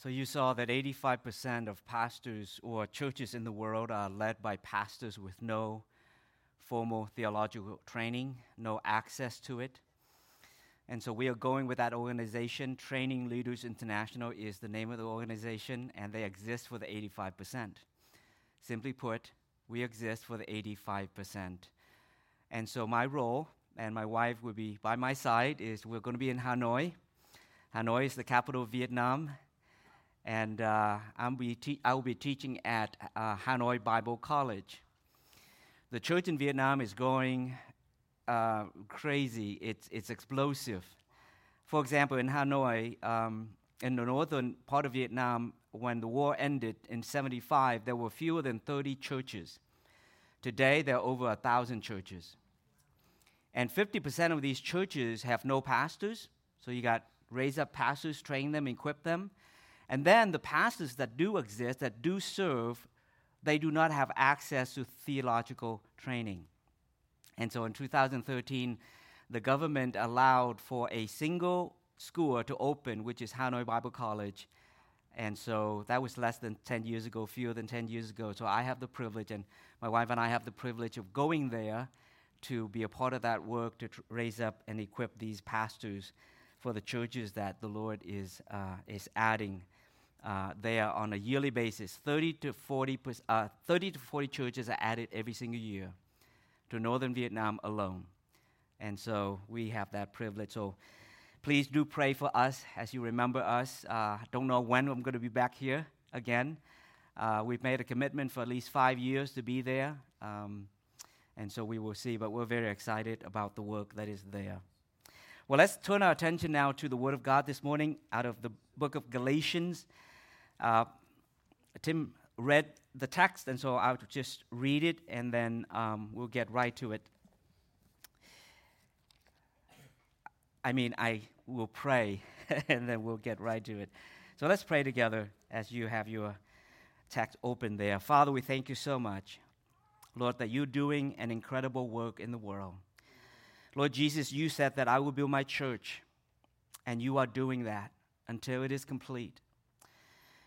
So you saw that 85% of pastors or churches in the world are led by pastors with no formal theological training, no access to it. And so we are going with that organization. Training Leaders International is the name of the organization, and they exist for the 85%. Simply put, we exist for the 85%. And so my role, and my wife will be by my side, is we're going to be in Hanoi. Hanoi is the capital of Vietnam and uh, I'll be te- I will be teaching at uh, Hanoi Bible College. The church in Vietnam is going uh, crazy. It's it's explosive. For example, in Hanoi, um, in the northern part of Vietnam, when the war ended in '75, there were fewer than 30 churches. Today, there are over a thousand churches, and 50% of these churches have no pastors. So you got raise up pastors, train them, equip them and then the pastors that do exist, that do serve, they do not have access to theological training. And so in 2013, the government allowed for a single school to open, which is Hanoi Bible College. And so that was less than 10 years ago, fewer than 10 years ago. So I have the privilege, and my wife and I have the privilege of going there to be a part of that work to tr- raise up and equip these pastors for the churches that the Lord is, uh, is adding uh, they are on a yearly basis. 30 to 40, uh, 30 to 40 churches are added every single year to northern Vietnam alone. And so we have that privilege. So please do pray for us as you remember us. Uh, don't know when I'm going to be back here again. Uh, we've made a commitment for at least five years to be there. Um, and so we will see, but we're very excited about the work that is there. Well, let's turn our attention now to the Word of God this morning out of the book of Galatians. Uh, Tim read the text, and so I'll just read it and then um, we'll get right to it. I mean, I will pray and then we'll get right to it. So let's pray together as you have your text open there. Father, we thank you so much, Lord, that you're doing an incredible work in the world. Lord Jesus, you said that I will build my church, and you are doing that until it is complete.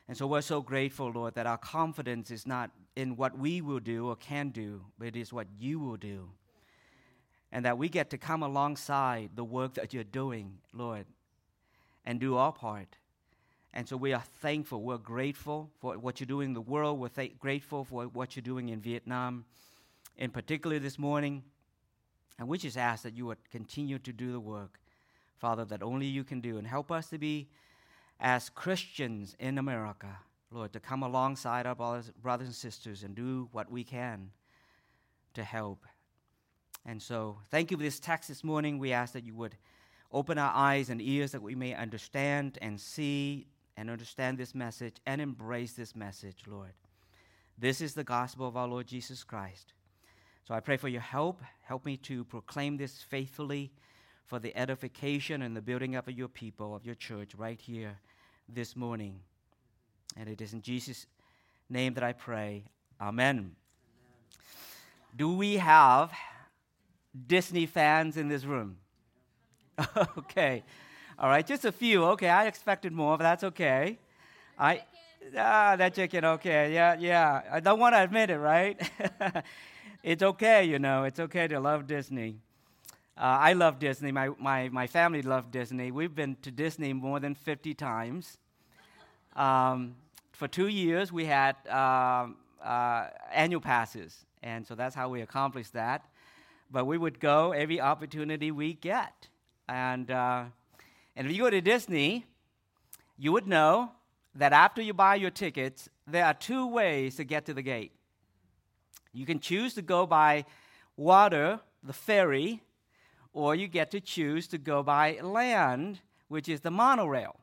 And so we're so grateful, Lord, that our confidence is not in what we will do or can do, but it is what you will do. And that we get to come alongside the work that you're doing, Lord, and do our part. And so we are thankful. We're grateful for what you're doing in the world. We're th- grateful for what you're doing in Vietnam, in particular this morning. And we just ask that you would continue to do the work, Father, that only you can do. And help us to be as Christians in America, Lord, to come alongside our brothers, and sisters and do what we can to help. And so, thank you for this text this morning. We ask that you would open our eyes and ears that we may understand and see and understand this message and embrace this message, Lord. This is the gospel of our Lord Jesus Christ. So I pray for your help. Help me to proclaim this faithfully for the edification and the building up of your people, of your church, right here this morning. And it is in Jesus' name that I pray. Amen. Amen. Do we have Disney fans in this room? okay. All right, just a few. Okay, I expected more, but that's okay. I ah, that chicken. Okay, yeah, yeah. I don't want to admit it, right? it's okay, you know. It's okay to love Disney. Uh, I love Disney. My, my, my family loved Disney. We've been to Disney more than 50 times. Um, for two years, we had um, uh, annual passes, and so that's how we accomplished that. But we would go every opportunity we get. And, uh, and if you go to Disney, you would know that after you buy your tickets, there are two ways to get to the gate. You can choose to go by water, the ferry, or you get to choose to go by land, which is the monorail.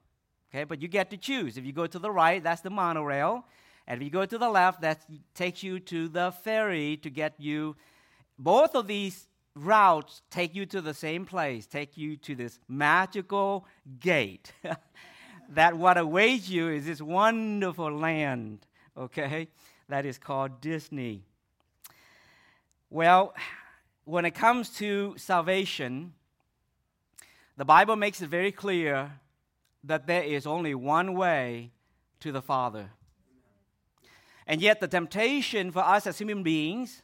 Okay, but you get to choose. If you go to the right, that's the monorail. And if you go to the left, that takes you to the ferry to get you. Both of these routes take you to the same place, take you to this magical gate. that what awaits you is this wonderful land, okay, that is called Disney. Well, when it comes to salvation, the Bible makes it very clear that there is only one way to the Father. And yet, the temptation for us as human beings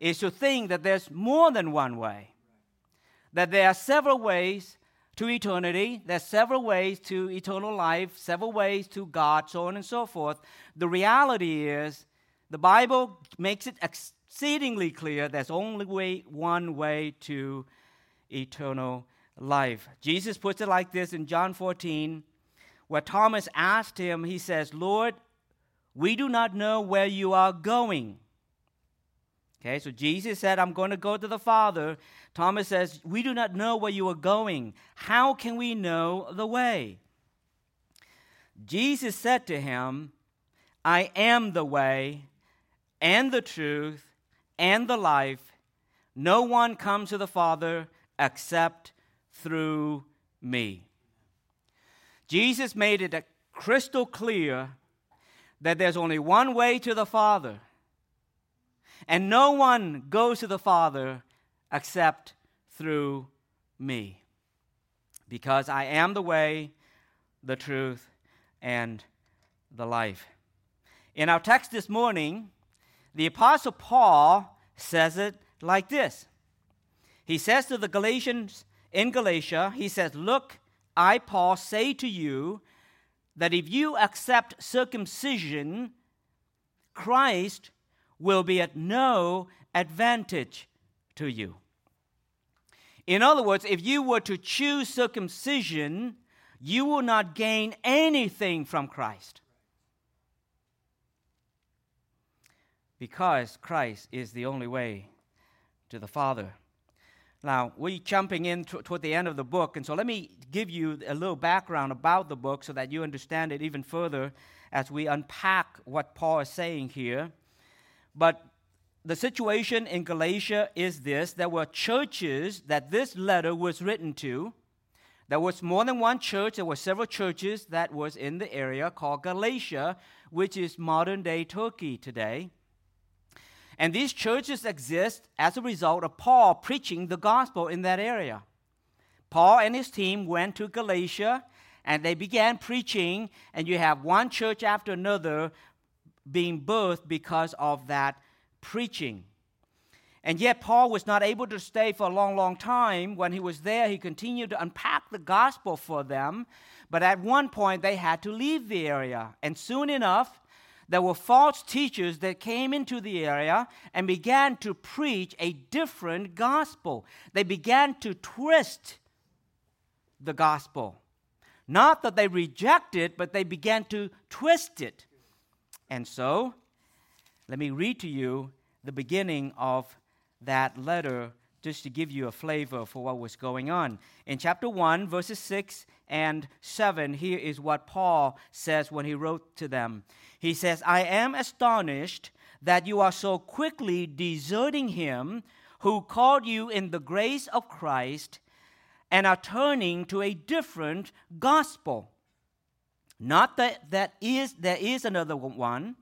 is to think that there's more than one way, that there are several ways to eternity, there's several ways to eternal life, several ways to God, so on and so forth. The reality is, the Bible makes it exceedingly clear there's only way, one way to eternal life. Jesus puts it like this in John 14, where Thomas asked him, He says, Lord, we do not know where you are going. Okay, so Jesus said, I'm going to go to the Father. Thomas says, We do not know where you are going. How can we know the way? Jesus said to him, I am the way and the truth and the life. No one comes to the Father except through me. Jesus made it crystal clear that there's only one way to the Father, and no one goes to the Father except through me. Because I am the way, the truth, and the life. In our text this morning, the Apostle Paul says it like this. He says to the Galatians in Galatia, he says, Look, I, Paul, say to you that if you accept circumcision, Christ will be at no advantage to you. In other words, if you were to choose circumcision, you will not gain anything from Christ. Because Christ is the only way to the Father. Now, we're jumping in t- toward the end of the book, and so let me give you a little background about the book so that you understand it even further as we unpack what Paul is saying here. But the situation in Galatia is this there were churches that this letter was written to. There was more than one church, there were several churches that was in the area called Galatia, which is modern day Turkey today. And these churches exist as a result of Paul preaching the gospel in that area. Paul and his team went to Galatia and they began preaching, and you have one church after another being birthed because of that preaching. And yet, Paul was not able to stay for a long, long time. When he was there, he continued to unpack the gospel for them. But at one point, they had to leave the area. And soon enough, there were false teachers that came into the area and began to preach a different gospel. They began to twist the gospel. Not that they reject it, but they began to twist it. And so, let me read to you the beginning of that letter just to give you a flavor for what was going on. In chapter 1, verses 6 and 7, here is what Paul says when he wrote to them. He says, I am astonished that you are so quickly deserting him who called you in the grace of Christ and are turning to a different gospel. Not that, that is, there is another one,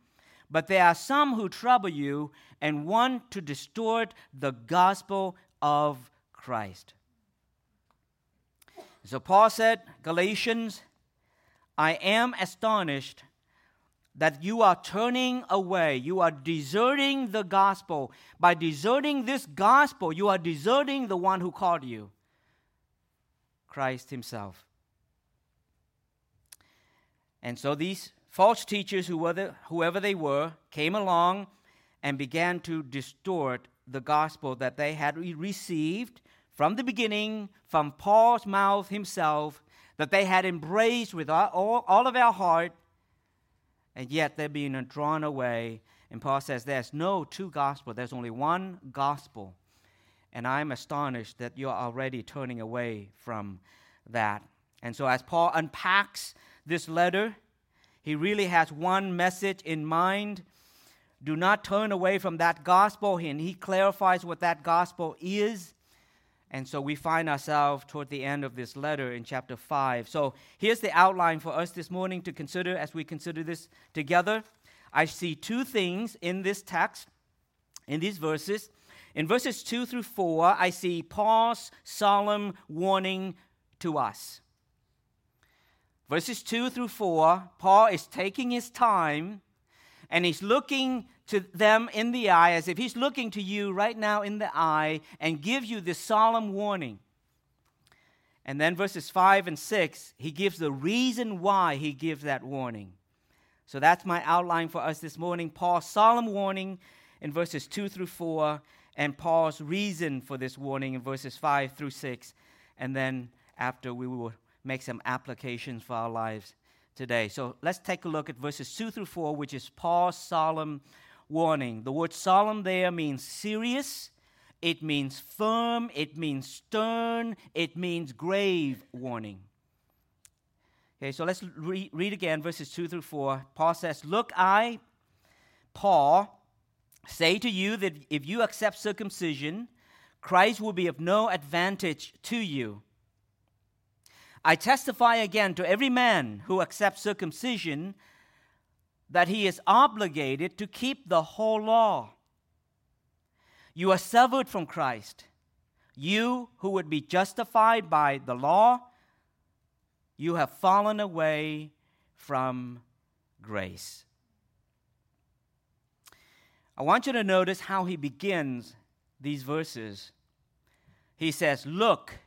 but there are some who trouble you and want to distort the gospel of Christ. So Paul said, Galatians, I am astonished that you are turning away. You are deserting the gospel. By deserting this gospel, you are deserting the one who called you Christ Himself. And so these false teachers, whoever, they were, came along and began to distort the gospel that they had received from the beginning from Paul's mouth himself, that they had embraced with all, all of our heart, and yet they're being drawn away. And Paul says there's no two gospel, there's only one gospel. And I'm astonished that you're already turning away from that. And so, as Paul unpacks this letter, he really has one message in mind do not turn away from that gospel. And he clarifies what that gospel is. And so we find ourselves toward the end of this letter in chapter 5. So here's the outline for us this morning to consider as we consider this together. I see two things in this text, in these verses. In verses 2 through 4, I see Paul's solemn warning to us. verses 2 through 4, Paul is taking his time and he's looking to them in the eye as if he's looking to you right now in the eye and give you this solemn warning. And then verses 5 and 6, he gives the reason why he gives that warning. So that's my outline for us this morning. Paul's solemn warning in verses 2 through 4, and Paul's reason for this warning in verses 5 through 6. And then after we will make some applications for our lives today. So let's take a look at verses 2 through 4, which is Paul's solemn warning. The word solemn there means serious, it means firm, it means stern, it means grave warning. Okay, so let's re- read again verses 2 through 4. Paul says, Look, I, Paul, say to you that if you accept circumcision, Christ will be of no advantage to you. I testify again to every man who accepts circumcision that he is obligated to keep the whole law. You are severed from Christ. You who would be justified by the law, you have fallen away from grace. I want you to notice how he begins these verses. He says, Look,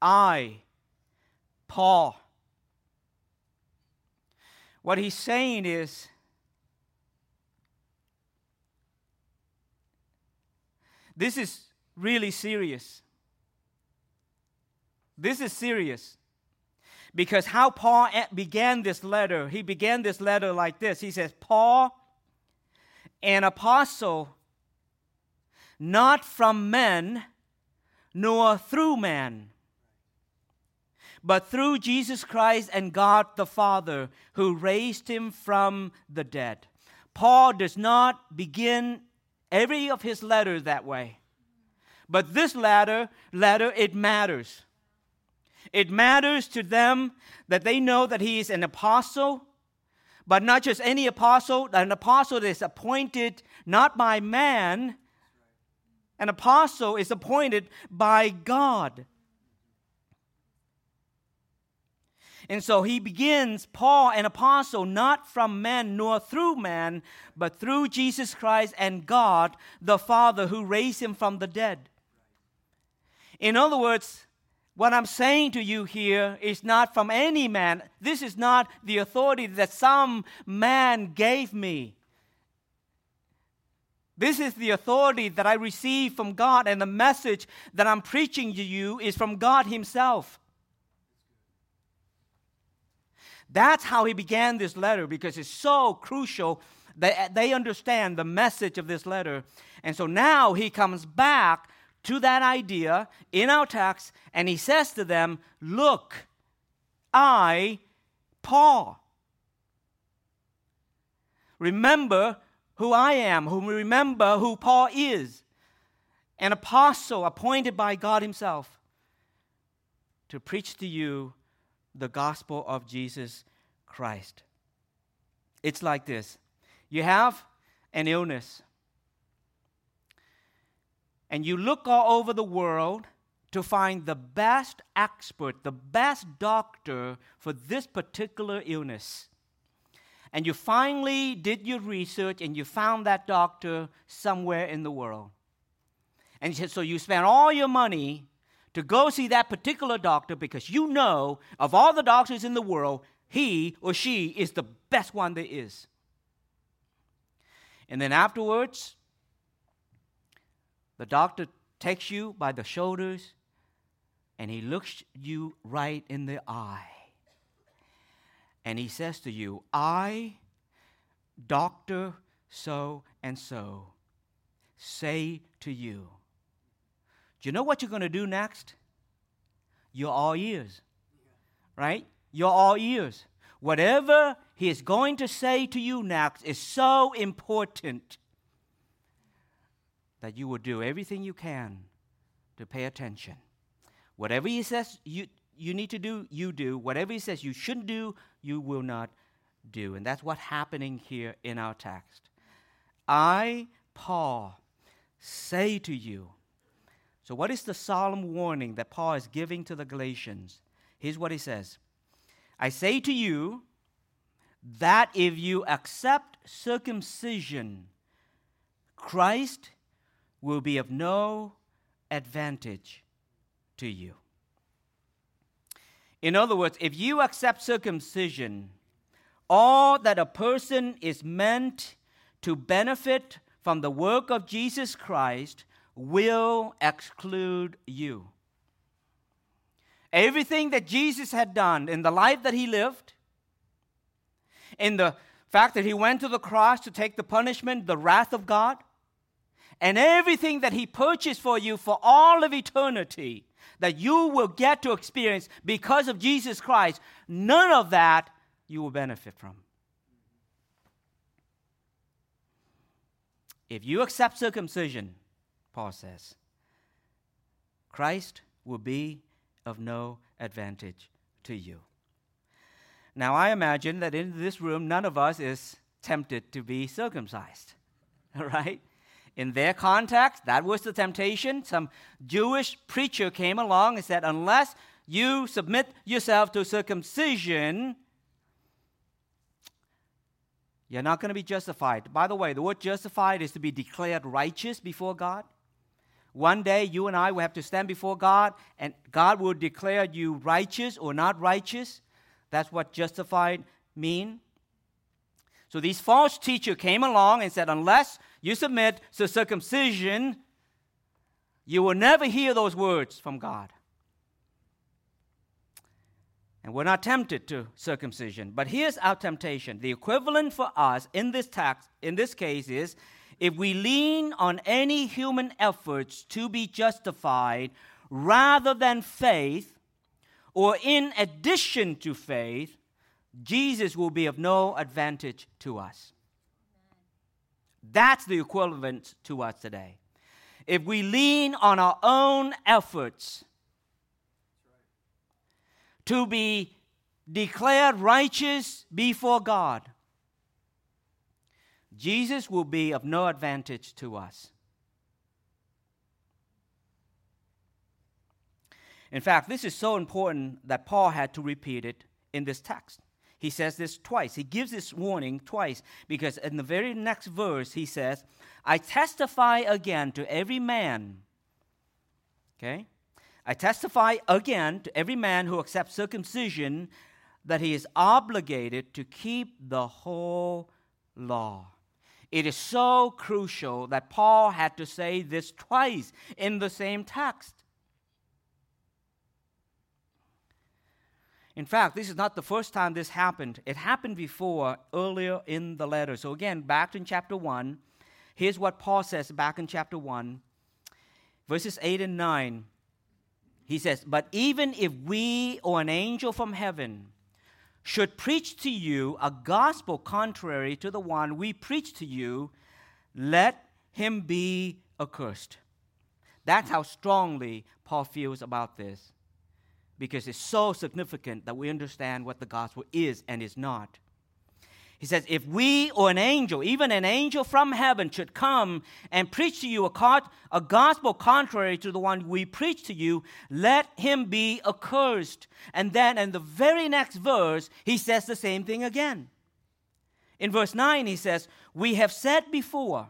I Paul. What he's saying is, this is really serious. This is serious. Because how Paul began this letter, he began this letter like this. He says, Paul, an apostle, not from men, nor through man but through Jesus Christ and God the Father who raised him from the dead. Paul does not begin every of his letters that way. But this letter, letter it matters. It matters to them that they know that he is an apostle, but not just any apostle, an apostle that is appointed not by man. An apostle is appointed by God. And so he begins, Paul, an apostle, not from man nor through man, but through Jesus Christ and God the Father who raised him from the dead. In other words, what I'm saying to you here is not from any man. This is not the authority that some man gave me. This is the authority that I received from God, and the message that I'm preaching to you is from God Himself. That's how he began this letter because it's so crucial that they understand the message of this letter. And so now he comes back to that idea in our text and he says to them, Look, I, Paul. Remember who I am, who remember who Paul is, an apostle appointed by God Himself to preach to you the gospel of Jesus Christ. It's like this you have an illness, and you look all over the world to find the best expert, the best doctor for this particular illness. And you finally did your research and you found that doctor somewhere in the world. And so you spent all your money to go see that particular doctor because you know of all the doctors in the world, he or she is the best one there is. And then afterwards, the doctor takes you by the shoulders and he looks you right in the eye. And he says to you, I, Doctor so and so, say to you, do you know what you're going to do next? You're all ears, right? You're all ears. Whatever he is going to say to you next is so important that you will do everything you can to pay attention. Whatever he says you, you need to do, you do. Whatever he says you shouldn't do, you will not do. And that's what's happening here in our text. I, Paul, say to you, so, what is the solemn warning that Paul is giving to the Galatians? Here's what he says I say to you that if you accept circumcision, Christ will be of no advantage to you. In other words, if you accept circumcision, all that a person is meant to benefit from the work of Jesus Christ will exclude you. Everything that Jesus had done in the life that he lived, in the fact that he went to the cross to take the punishment, the wrath of God, and everything that he purchased for you for all of eternity that you will get to experience because of Jesus Christ, none of that you will benefit from. If you accept circumcision, Paul says, Christ will be of no advantage to you. Now, I imagine that in this room, none of us is tempted to be circumcised, all right? In their context, that was the temptation. Some Jewish preacher came along and said, Unless you submit yourself to circumcision, you're not going to be justified. By the way, the word justified is to be declared righteous before God. One day, you and I will have to stand before God, and God will declare you righteous or not righteous. That's what justified mean. So these false teachers came along and said, unless you submit to circumcision, you will never hear those words from God. And we're not tempted to circumcision. But here's our temptation. The equivalent for us in this text, in this case, is if we lean on any human efforts to be justified rather than faith, or in addition to faith, Jesus will be of no advantage to us. That's the equivalent to us today. If we lean on our own efforts to be declared righteous before God, Jesus will be of no advantage to us. In fact, this is so important that Paul had to repeat it in this text. He says this twice. He gives this warning twice because in the very next verse he says, I testify again to every man. Okay? I testify again to every man who accepts circumcision that he is obligated to keep the whole law. It is so crucial that Paul had to say this twice in the same text. In fact, this is not the first time this happened. It happened before, earlier in the letter. So, again, back in chapter 1, here's what Paul says back in chapter 1, verses 8 and 9. He says, But even if we or an angel from heaven should preach to you a gospel contrary to the one we preach to you, let him be accursed. That's how strongly Paul feels about this, because it's so significant that we understand what the gospel is and is not. He says, if we or an angel, even an angel from heaven, should come and preach to you a, gospel contrary to the one we preach to you, let him be accursed. And then in the very next verse, he says the same thing again. In verse 9, he says, We have said before,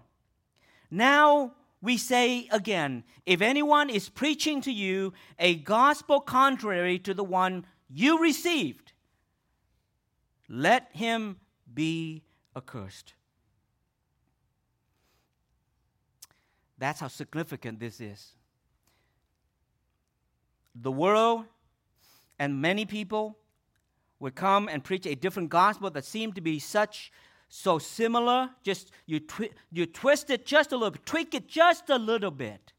now we say again, if anyone is preaching to you a gospel contrary to the one you received, let him be accursed. That's how significant this is. The world and many people would come and preach a different gospel that seemed to be such so similar. Just you twi- you twist it just a little, tweak it just a little bit,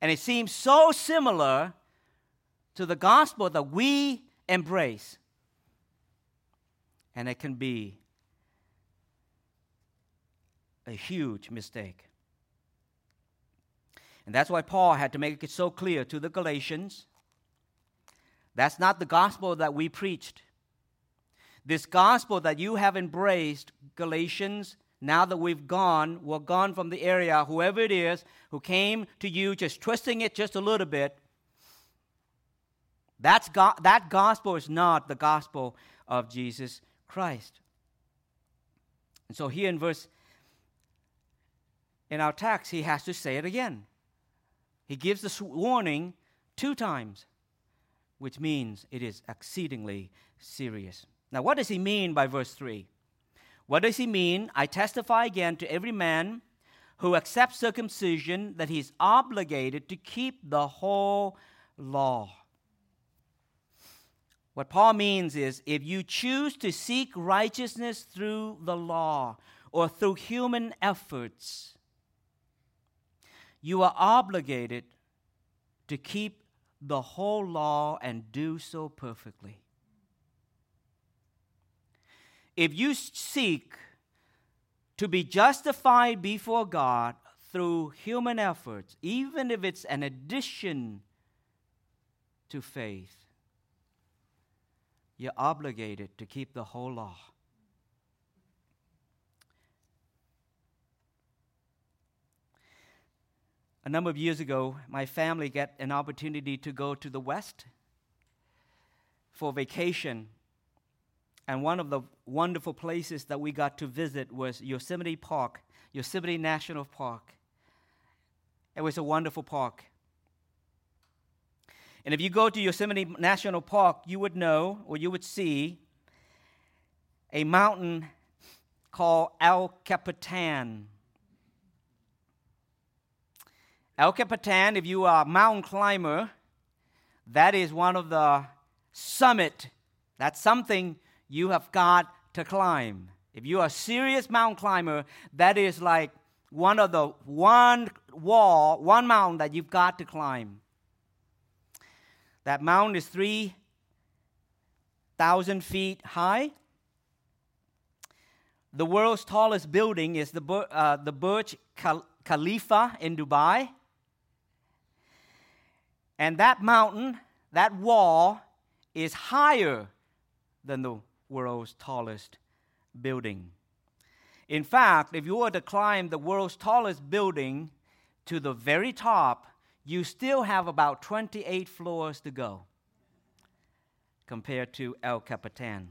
and it seems so similar to the gospel that we embrace and it can be a huge mistake. And that's why Paul had to make it so clear to the Galatians that's not the gospel that we preached. This gospel that you have embraced, Galatians, now that we've gone, we're gone from the area, whoever it is who came to you just twisting it just a little bit, That's go- that gospel is not the gospel of Jesus Christ. And so here in verse in our text, he has to say it again. He gives this warning two times, which means it is exceedingly serious. Now, what does he mean by verse 3? What does he mean? I testify again to every man who accepts circumcision that he's obligated to keep the whole law. What Paul means is if you choose to seek righteousness through the law or through human efforts, you are obligated to keep the whole law and do so perfectly. If you seek to be justified before God through human efforts, even if it's an addition to faith, you're obligated to keep the whole law. A number of years ago, my family got an opportunity to go to the West for vacation. And one of the wonderful places that we got to visit was Yosemite Park, Yosemite National Park. It was a wonderful park. And if you go to Yosemite National Park, you would know or you would see a mountain called El Capitan. El Capitan, if you are a mountain climber, that is one of the summit. That's something you have got to climb. If you are a serious mountain climber, that is like one of the one wall, one mountain that you've got to climb. That mountain is 3,000 feet high. The world's tallest building is the, uh, the Burj Khalifa in Dubai. And that mountain, that wall, is higher than the world's tallest building. In fact, if you were to climb the world's tallest building to the very top, you still have about 28 floors to go compared to El Capitan.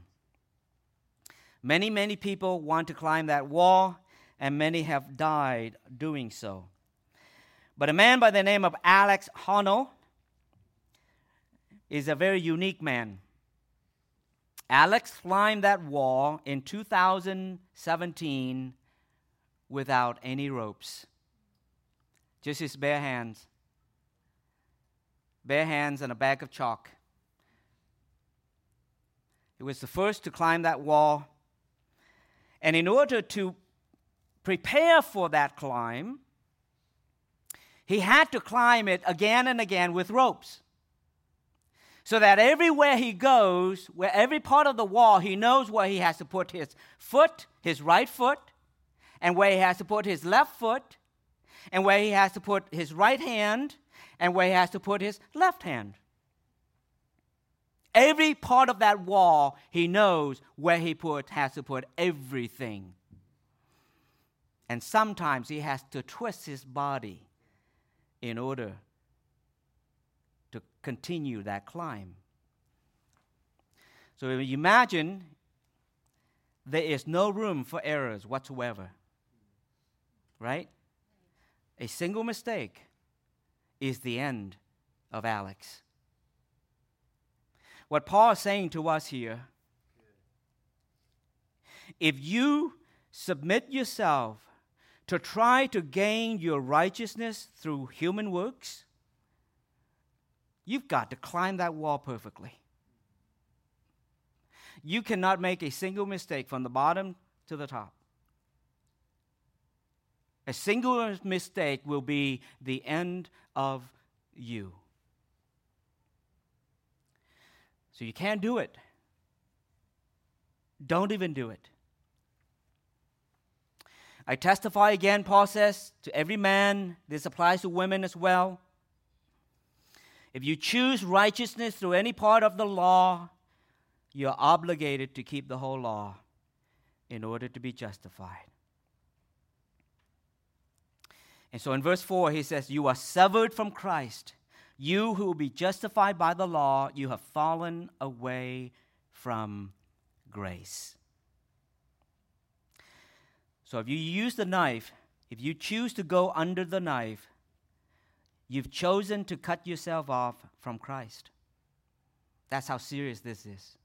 Many, many people want to climb that wall, and many have died doing so. But a man by the name of Alex Honnold is a very unique man. Alex climbed that wall in 2017 without any ropes, just his bare hands. Bare hands and a bag of chalk. He was the first to climb that wall. And in order to prepare for that climb, he had to climb it again and again with ropes so that everywhere he goes, where every part of the wall, he knows where he has to put his foot, his right foot, and where he has to put his left foot, and where he has to put his right hand, and where he has to put his left hand. Every part of that wall, he knows where he put, has to put everything. And sometimes he has to twist his body in order to continue that climb. So imagine there is no room for errors whatsoever, right? A single mistake is the end of Alex. What Paul is saying to us here if you submit yourself to try to gain your righteousness through human works, You've got to climb that wall perfectly. You cannot make a single mistake from the bottom to the top. A single mistake will be the end of you. So you can't do it. Don't even do it. I testify again, Paul says, to every man. This applies to women as well. If you choose righteousness through any part of the law, you're obligated to keep the whole law in order to be justified. And so in verse 4, he says, You are severed from Christ. You who will be justified by the law, you have fallen away from grace. So if you use the knife, if you choose to go under the knife, you've chosen to cut yourself off from Christ. That's how serious this is.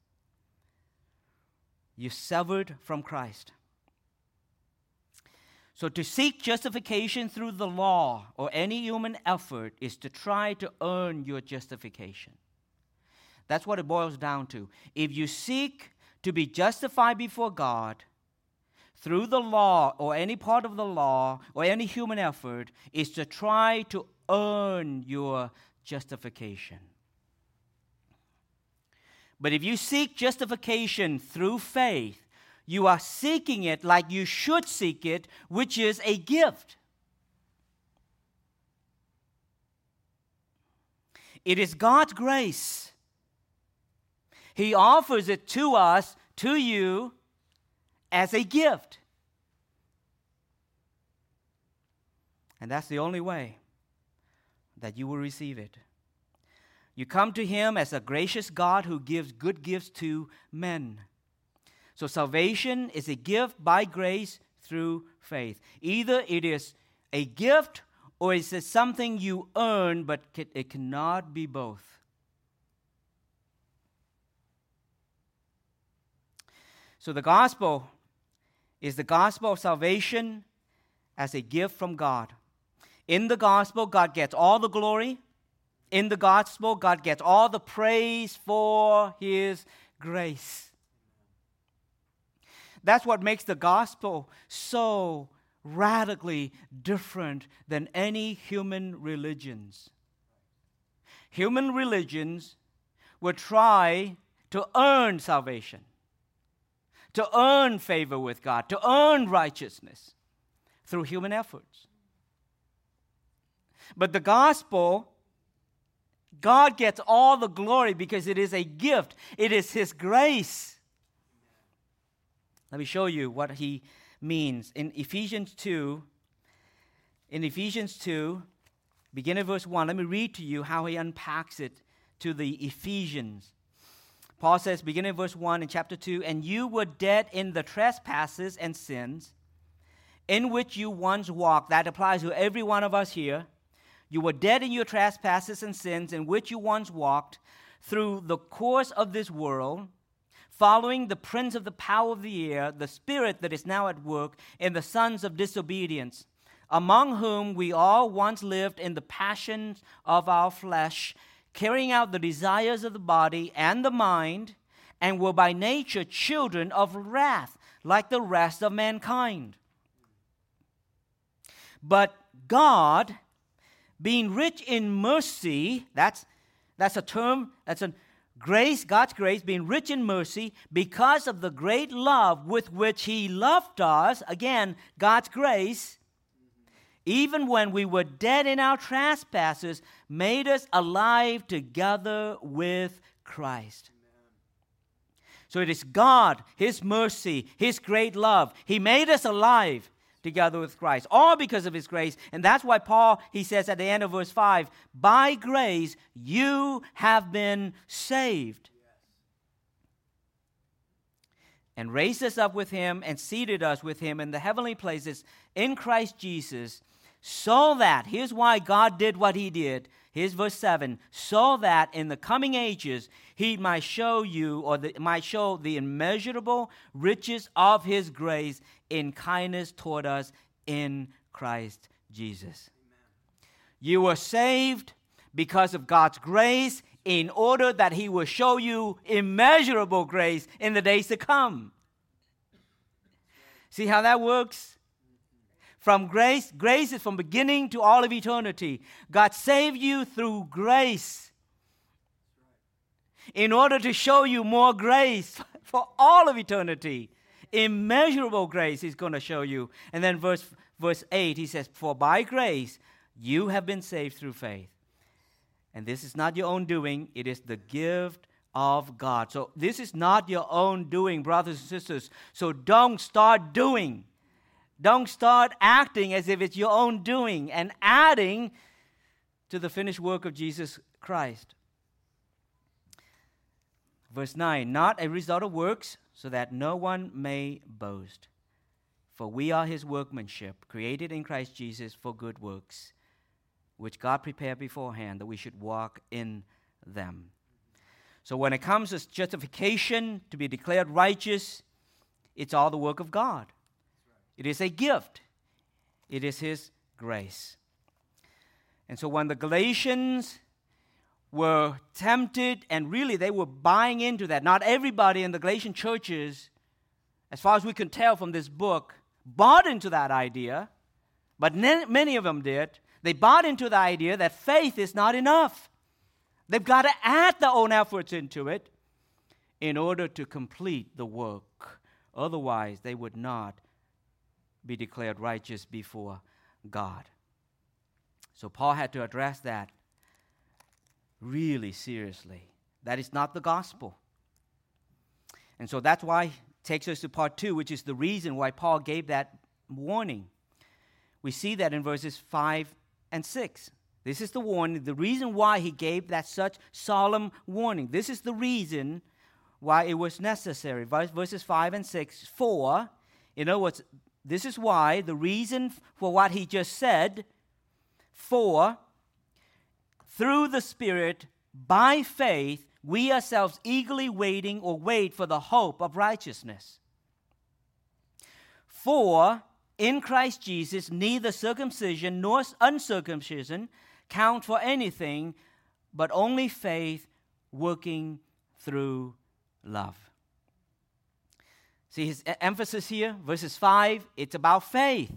You severed from Christ. So, to seek justification through the law or any human effort is to try to earn your justification. That's what it boils down to. If you seek to be justified before God through the law or any part of the law or any human effort, is to try to earn your justification. But if you seek justification through faith, you are seeking it like you should seek it, which is a gift. It is God's grace. He offers it to us, to you, as a gift. And that's the only way that you will receive it. You come to Him as a gracious God who gives good gifts to men. So salvation is a gift by grace through faith. Either it is a gift or it is something you earn, but it cannot be both. So the gospel is the gospel of salvation as a gift from God. In the gospel, God gets all the glory. In the gospel, God gets all the praise for his grace. That's what makes the gospel so radically different than any human religions. Human religions would try to earn salvation, to earn favor with God, to earn righteousness through human efforts. But the gospel, God gets all the glory because it is a gift, it is His grace. Let me show you what he means. In Ephesians 2, in Ephesians 2, beginning at verse 1, let me read to you how he unpacks it to the Ephesians. Paul says, beginning at verse 1 in chapter 2, and you were dead in the trespasses and sins in which you once walked. That applies to every one of us here. You were dead in your trespasses and sins in which you once walked through the course of this world following the prince of the power of the air, the spirit that is now at work in the sons of disobedience, among whom we all once lived in the passions of our flesh, carrying out the desires of the body and the mind, and were by nature children of wrath, like the rest of mankind. But God, being rich in mercy, that's, that's a term, that's an grace, God's grace, being rich in mercy, because of the great love with which He loved us, again, God's grace, even when we were dead in our trespasses, made us alive together with Christ. So it is God, His mercy, His great love. He made us alive together with Christ, all because of his grace. And that's why Paul, he says at the end of verse 5, by grace you have been saved. And raised us up with him and seated us with him in the heavenly places in Christ Jesus, so that, here's why God did what he did. Here's verse 7 so that in the coming ages he might show you, or the, might show the immeasurable riches of his grace in kindness toward us in Christ Jesus. Amen. You were saved because of God's grace in order that he will show you immeasurable grace in the days to come. See how that works? From grace, grace is from beginning to all of eternity. God saved you through grace in order to show you more grace for all of eternity immeasurable grace he's going to show you. And then verse, verse 8, he says, For by grace you have been saved through faith. And this is not your own doing, it is the gift of God. So this is not your own doing, brothers and sisters. So don't start doing. Don't start acting as if it's your own doing and adding to the finished work of Jesus Christ. Verse 9 Not a result of works, so that no one may boast. For we are his workmanship, created in Christ Jesus for good works, which God prepared beforehand that we should walk in them. So when it comes to justification, to be declared righteous, it's all the work of God. It is a gift, it is his grace. And so when the Galatians were tempted, and really they were buying into that, not everybody in the Galatian churches, as far as we can tell from this book, bought into that idea, but many of them did. They bought into the idea that faith is not enough. They've got to add their own efforts into it in order to complete the work. Otherwise, they would not be declared righteous before God. So Paul had to address that really seriously. That is not the gospel. And so that's why it takes us to part two, which is the reason why Paul gave that warning. We see that in verses 5 and 6. This is the warning, the reason why he gave that such solemn warning. This is the reason why it was necessary. Verses 5 and 6. For, in other words, this is why, the reason for what he just said, for through the Spirit, by faith, we ourselves eagerly waiting or wait for the hope of righteousness. For in Christ Jesus, neither circumcision nor uncircumcision count for anything, but only faith working through love. See his emphasis here, verses 5, it's about faith.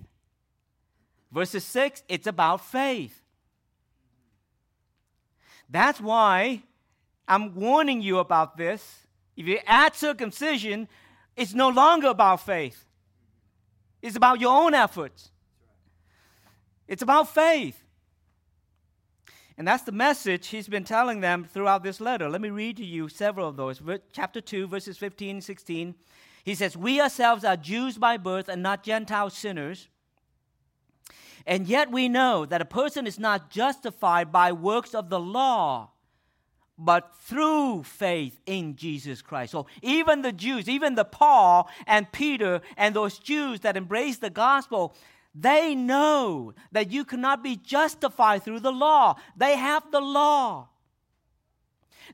Verses 6, it's about faith. That's why I'm warning you about this. If you add circumcision, it's no longer about faith, it's about your own efforts. It's about faith. And that's the message he's been telling them throughout this letter. Let me read to you several of those. Chapter 2, verses 15 and 16. He says, We ourselves are Jews by birth and not Gentile sinners. And yet we know that a person is not justified by works of the law, but through faith in Jesus Christ. So even the Jews, even the Paul and Peter and those Jews that embrace the gospel, they know that you cannot be justified through the law. They have the law.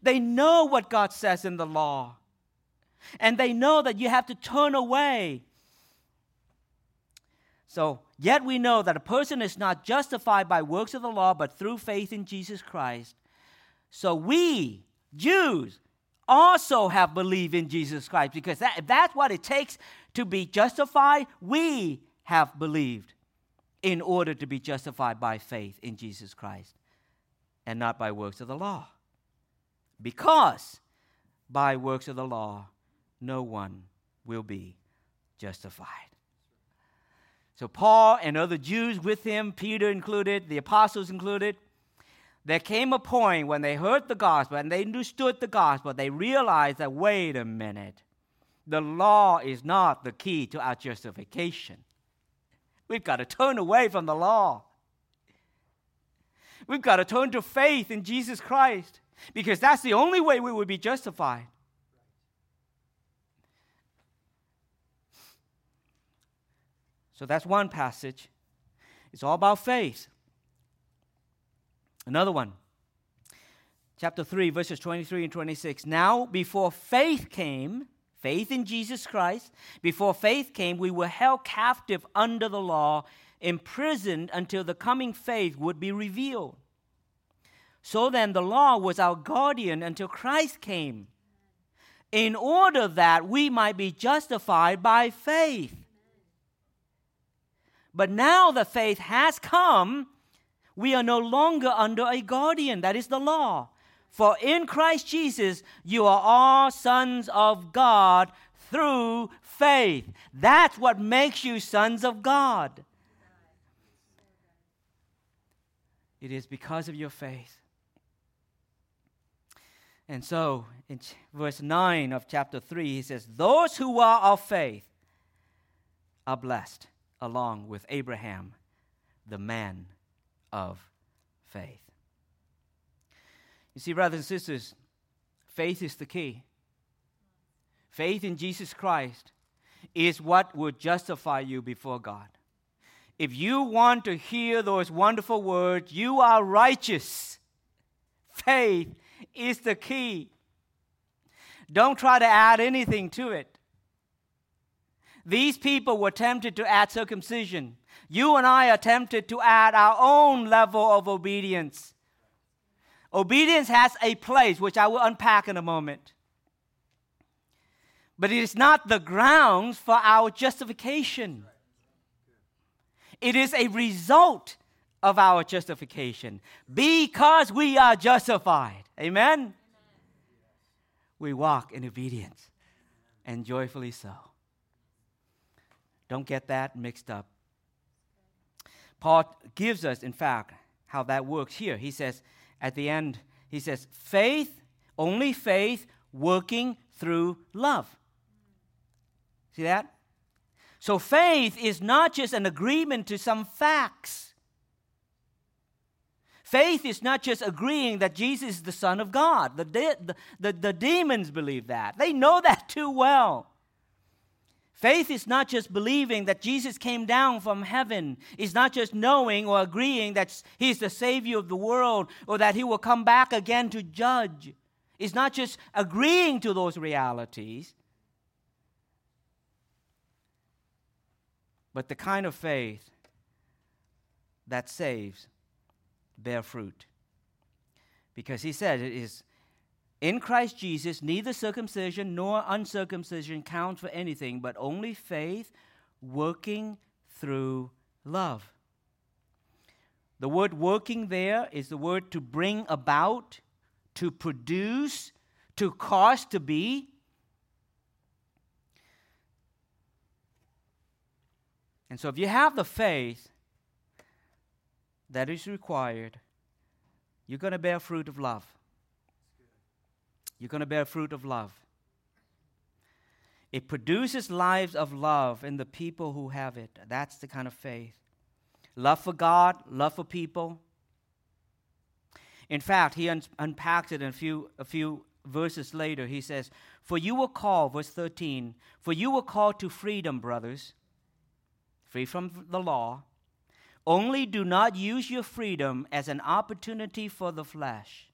They know what God says in the law. And they know that you have to turn away so, yet we know that a person is not justified by works of the law, but through faith in Jesus Christ. So, we, Jews, also have believed in Jesus Christ because that, that's what it takes to be justified, we have believed in order to be justified by faith in Jesus Christ and not by works of the law. Because by works of the law, no one will be justified. So, Paul and other Jews with him, Peter included, the apostles included, there came a point when they heard the gospel and they understood the gospel, they realized that, wait a minute, the law is not the key to our justification. We've got to turn away from the law. We've got to turn to faith in Jesus Christ because that's the only way we would be justified. So that's one passage. It's all about faith. Another one. Chapter 3, verses 23 and 26. Now, before faith came, faith in Jesus Christ, before faith came, we were held captive under the law, imprisoned until the coming faith would be revealed. So then, the law was our guardian until Christ came, in order that we might be justified by faith. But now the faith has come, we are no longer under a guardian. That is the law. For in Christ Jesus, you are all sons of God through faith. That's what makes you sons of God. It is because of your faith. And so, in verse 9 of chapter 3, he says, Those who are of faith are blessed along with Abraham, the man of faith. You see, brothers and sisters, faith is the key. Faith in Jesus Christ is what will justify you before God. If you want to hear those wonderful words, you are righteous. Faith is the key. Don't try to add anything to it. These people were tempted to add circumcision. You and I are tempted to add our own level of obedience. Obedience has a place, which I will unpack in a moment. But it is not the grounds for our justification. It is a result of our justification because we are justified. Amen? We walk in obedience and joyfully so. Don't get that mixed up. Paul gives us, in fact, how that works here. He says at the end, he says, faith, only faith working through love. See that? So faith is not just an agreement to some facts. Faith is not just agreeing that Jesus is the Son of God. The, de- the, the, the demons believe that. They know that too well. Faith is not just believing that Jesus came down from heaven. It's not just knowing or agreeing that He's the Savior of the world or that He will come back again to judge. It's not just agreeing to those realities. But the kind of faith that saves bear fruit. Because he said it is in Christ Jesus, neither circumcision nor uncircumcision counts for anything, but only faith working through love. The word working there is the word to bring about, to produce, to cause to be. And so, if you have the faith that is required, you're going to bear fruit of love. You're going to bear fruit of love. It produces lives of love in the people who have it. That's the kind of faith. Love for God, love for people. In fact, he un- unpacks it in a few, a few verses later. He says, For you were called, verse 13, for you were called to freedom, brothers, free from the law. Only do not use your freedom as an opportunity for the flesh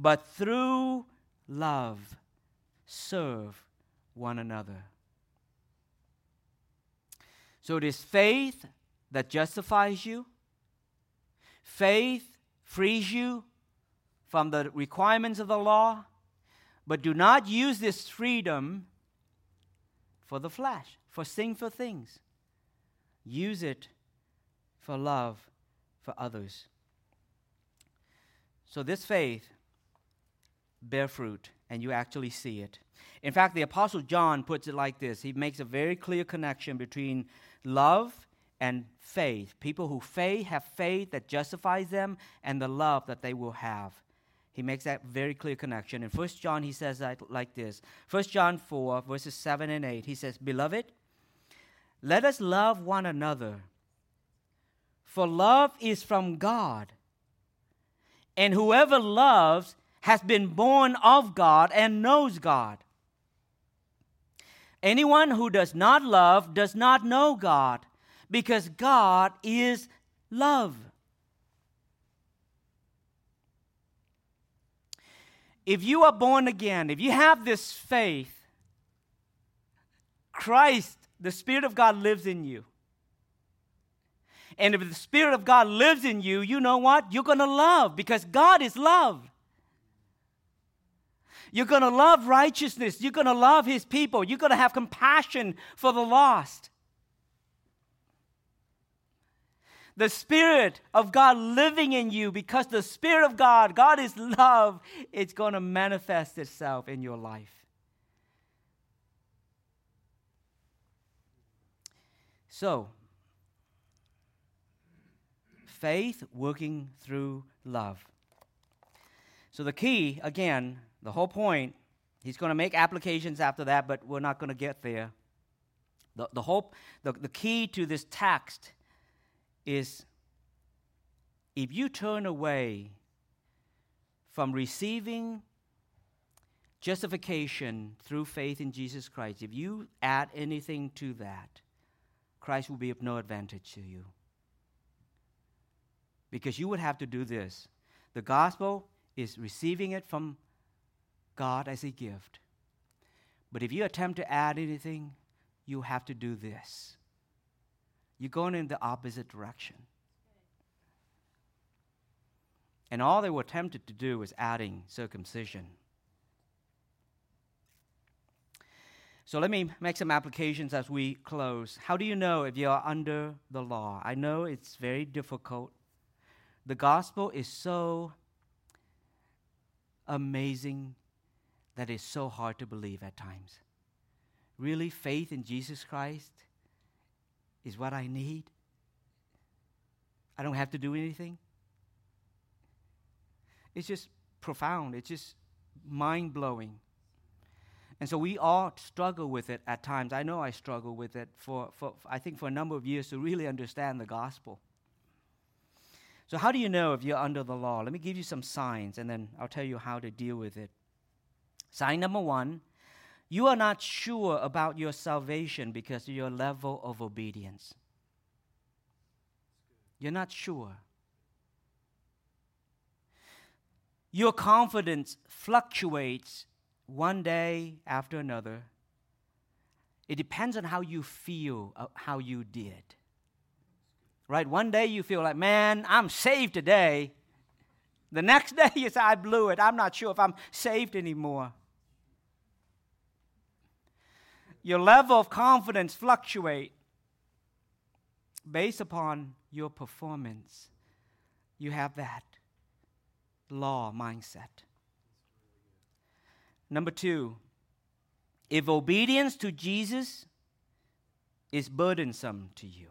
but through love serve one another. So it is faith that justifies you. Faith frees you from the requirements of the law, but do not use this freedom for the flesh, for sinful things. Use it for love for others. So, this faith bear fruit, and you actually see it. In fact, the Apostle John puts it like this he makes a very clear connection between love and faith. People who faith have faith that justifies them, and the love that they will have. He makes that very clear connection. In 1 John, he says that like this 1 John 4, verses 7 and 8, he says, Beloved, let us love one another, for love is from God. And whoever loves has been born of God and knows God. Anyone who does not love does not know God, because God is love. If you are born again, if you have this faith, Christ, the Spirit of God, lives in you. And if the Spirit of God lives in you, you know what? You're going to love because God is love. You're going to love righteousness. You're going to love his people. You're going to have compassion for the lost. The Spirit of God living in you, because the Spirit of God, God is love, it's going to manifest itself in your life. So, faith working through love. So, the key, again, the whole point, he's going to make applications after that, but we're not going to get there. The, the, whole, the, the key to this text is if you turn away from receiving justification through faith in Jesus Christ, if you add anything to that, Christ will be of no advantage to you. Because you would have to do this. The gospel is receiving it from God as a gift. But if you attempt to add anything, you have to do this. You're going in the opposite direction. And all they were tempted to do was adding circumcision. So let me make some applications as we close. How do you know if you are under the law? I know it's very difficult. The gospel is so amazing that it's so hard to believe at times. Really, faith in Jesus Christ is what I need? I don't have to do anything? It's just profound, it's just mind blowing. And so we all struggle with it at times. I know I struggle with it for, for, I think, for a number of years to really understand the gospel. So, how do you know if you're under the law? Let me give you some signs, and then I'll tell you how to deal with it. Sign number one you are not sure about your salvation because of your level of obedience. You're not sure. Your confidence fluctuates one day after another. It depends on how you feel, uh, how you did. Right? One day you feel like, man, I'm saved today. The next day you say, I blew it. I'm not sure if I'm saved anymore. Your level of confidence fluctuate based upon your performance. You have that law mindset. Number two, if obedience to Jesus is burdensome to you,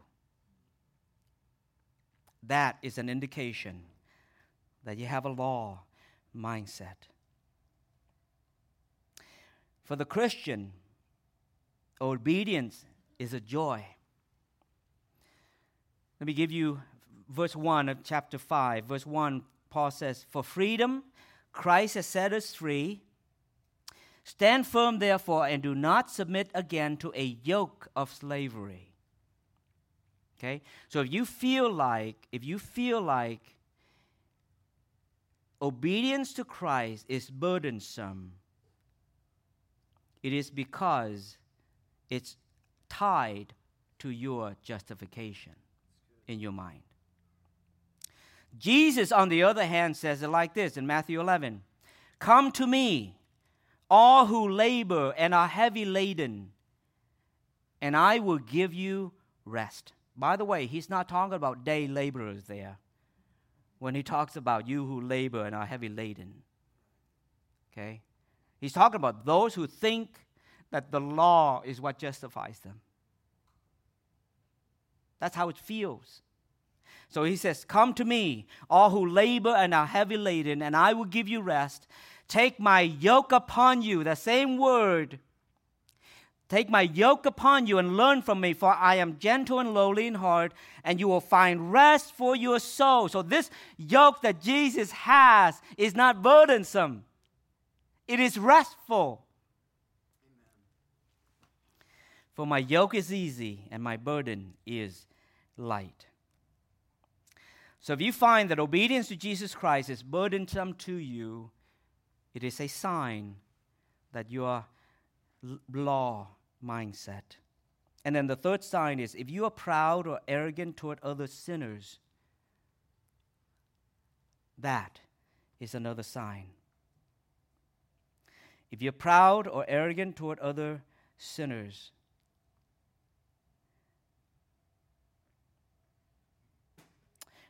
that is an indication that you have a law mindset. For the Christian, obedience is a joy. Let me give you verse 1 of chapter 5. Verse 1, Paul says, For freedom, Christ has set us free. Stand firm, therefore, and do not submit again to a yoke of slavery. Okay? So if you feel like, if you feel like obedience to Christ is burdensome, it is because it's tied to your justification in your mind. Jesus, on the other hand, says it like this in Matthew 11 Come to me all who labor and are heavy laden, and I will give you rest. By the way, he's not talking about day laborers there when he talks about you who labor and are heavy laden. Okay? He's talking about those who think that the law is what justifies them. That's how it feels. So he says, Come to me, all who labor and are heavy laden, and I will give you rest. Take my yoke upon you, the same word. Take my yoke upon you and learn from me, for I am gentle and lowly in heart, and you will find rest for your soul. So, this yoke that Jesus has is not burdensome, it is restful. For my yoke is easy and my burden is light. So, if you find that obedience to Jesus Christ is burdensome to you, it is a sign that your law mindset. And then the third sign is if you are proud or arrogant toward other sinners, that is another sign. If you're proud or arrogant toward other sinners,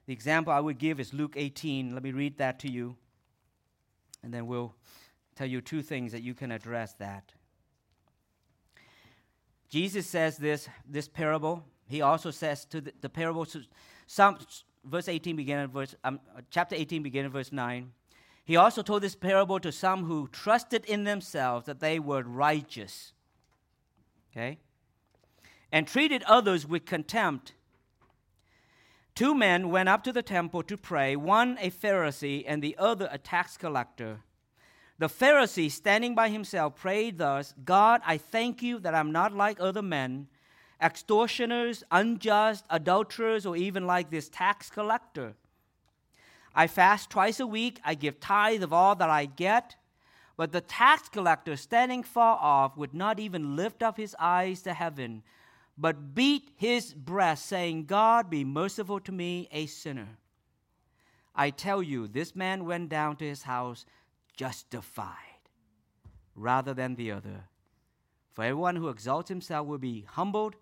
the example I would give is Luke 18. Let me read that to you and then we'll tell you two things that you can address that. Jesus says this, this parable. He also says to the, the parable, some, verse 18 beginning verse, um, chapter 18 beginning verse 9. He also told this parable to some who trusted in themselves that they were righteous. Okay? And treated others with contempt. Two men went up to the temple to pray, one a Pharisee and the other a tax collector. The Pharisee, standing by himself, prayed thus God, I thank you that I'm not like other men, extortioners, unjust, adulterers, or even like this tax collector. I fast twice a week, I give tithe of all that I get. But the tax collector, standing far off, would not even lift up his eyes to heaven, but beat his breast, saying, God, be merciful to me, a sinner. I tell you, this man went down to his house justified rather than the other. For everyone who exalts himself will be humbled,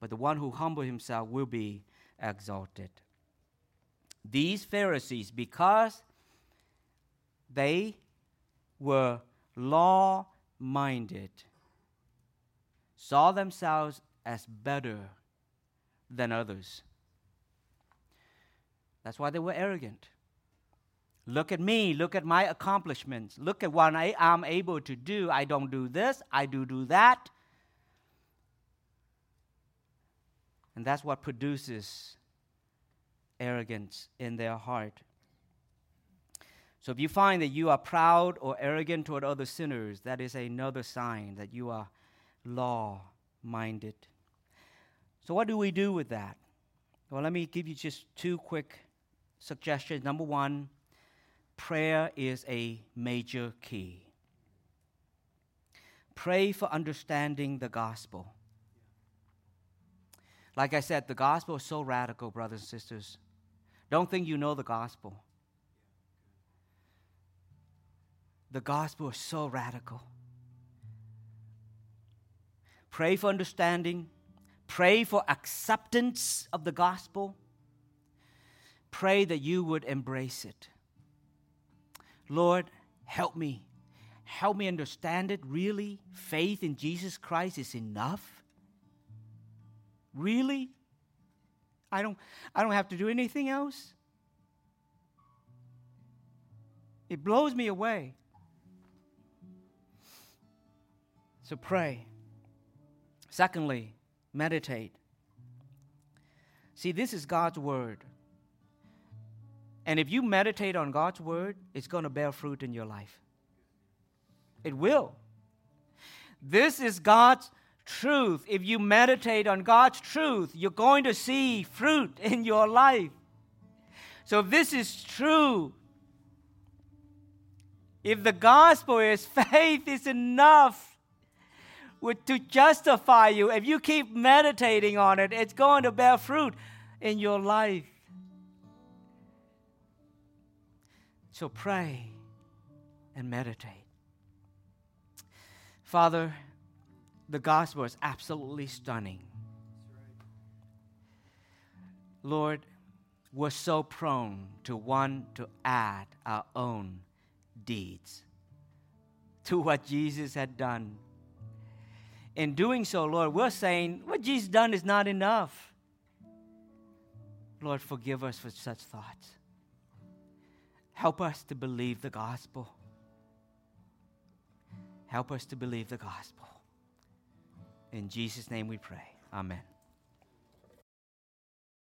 but the one who humbles himself will be exalted. These Pharisees, because they were law minded, saw themselves as better than others. That's why they were arrogant. Look at me. Look at my accomplishments. Look at what I am able to do. I don't do this, I do do that. And that's what produces arrogance in their heart. So if you find that you are proud or arrogant toward other sinners, that is another sign that you are law minded. So, what do we do with that? Well, let me give you just two quick suggestions. Number one, prayer is a major key. Pray for understanding the gospel. Like I said, the gospel is so radical, brothers and sisters. Don't think you know the gospel. The gospel is so radical. Pray for understanding. Pray for acceptance of the gospel. Pray that you would embrace it. Lord, help me. Help me understand it. Really? Faith in Jesus Christ is enough? Really? I don't, I don't have to do anything else? It blows me away. So pray. Secondly, meditate. See, this is God's word. And if you meditate on God's word, it's going to bear fruit in your life. It will. This is God's truth. If you meditate on God's truth, you're going to see fruit in your life. So, if this is true, if the gospel is faith is enough to justify you, if you keep meditating on it, it's going to bear fruit in your life. So pray and meditate. Father, the gospel is absolutely stunning. Lord, we're so prone to want to add our own deeds to what Jesus had done. In doing so, Lord, we're saying what Jesus done is not enough. Lord, forgive us for such thoughts. Help us to believe the gospel. Help us to believe the gospel. In Jesus' name we pray. Amen.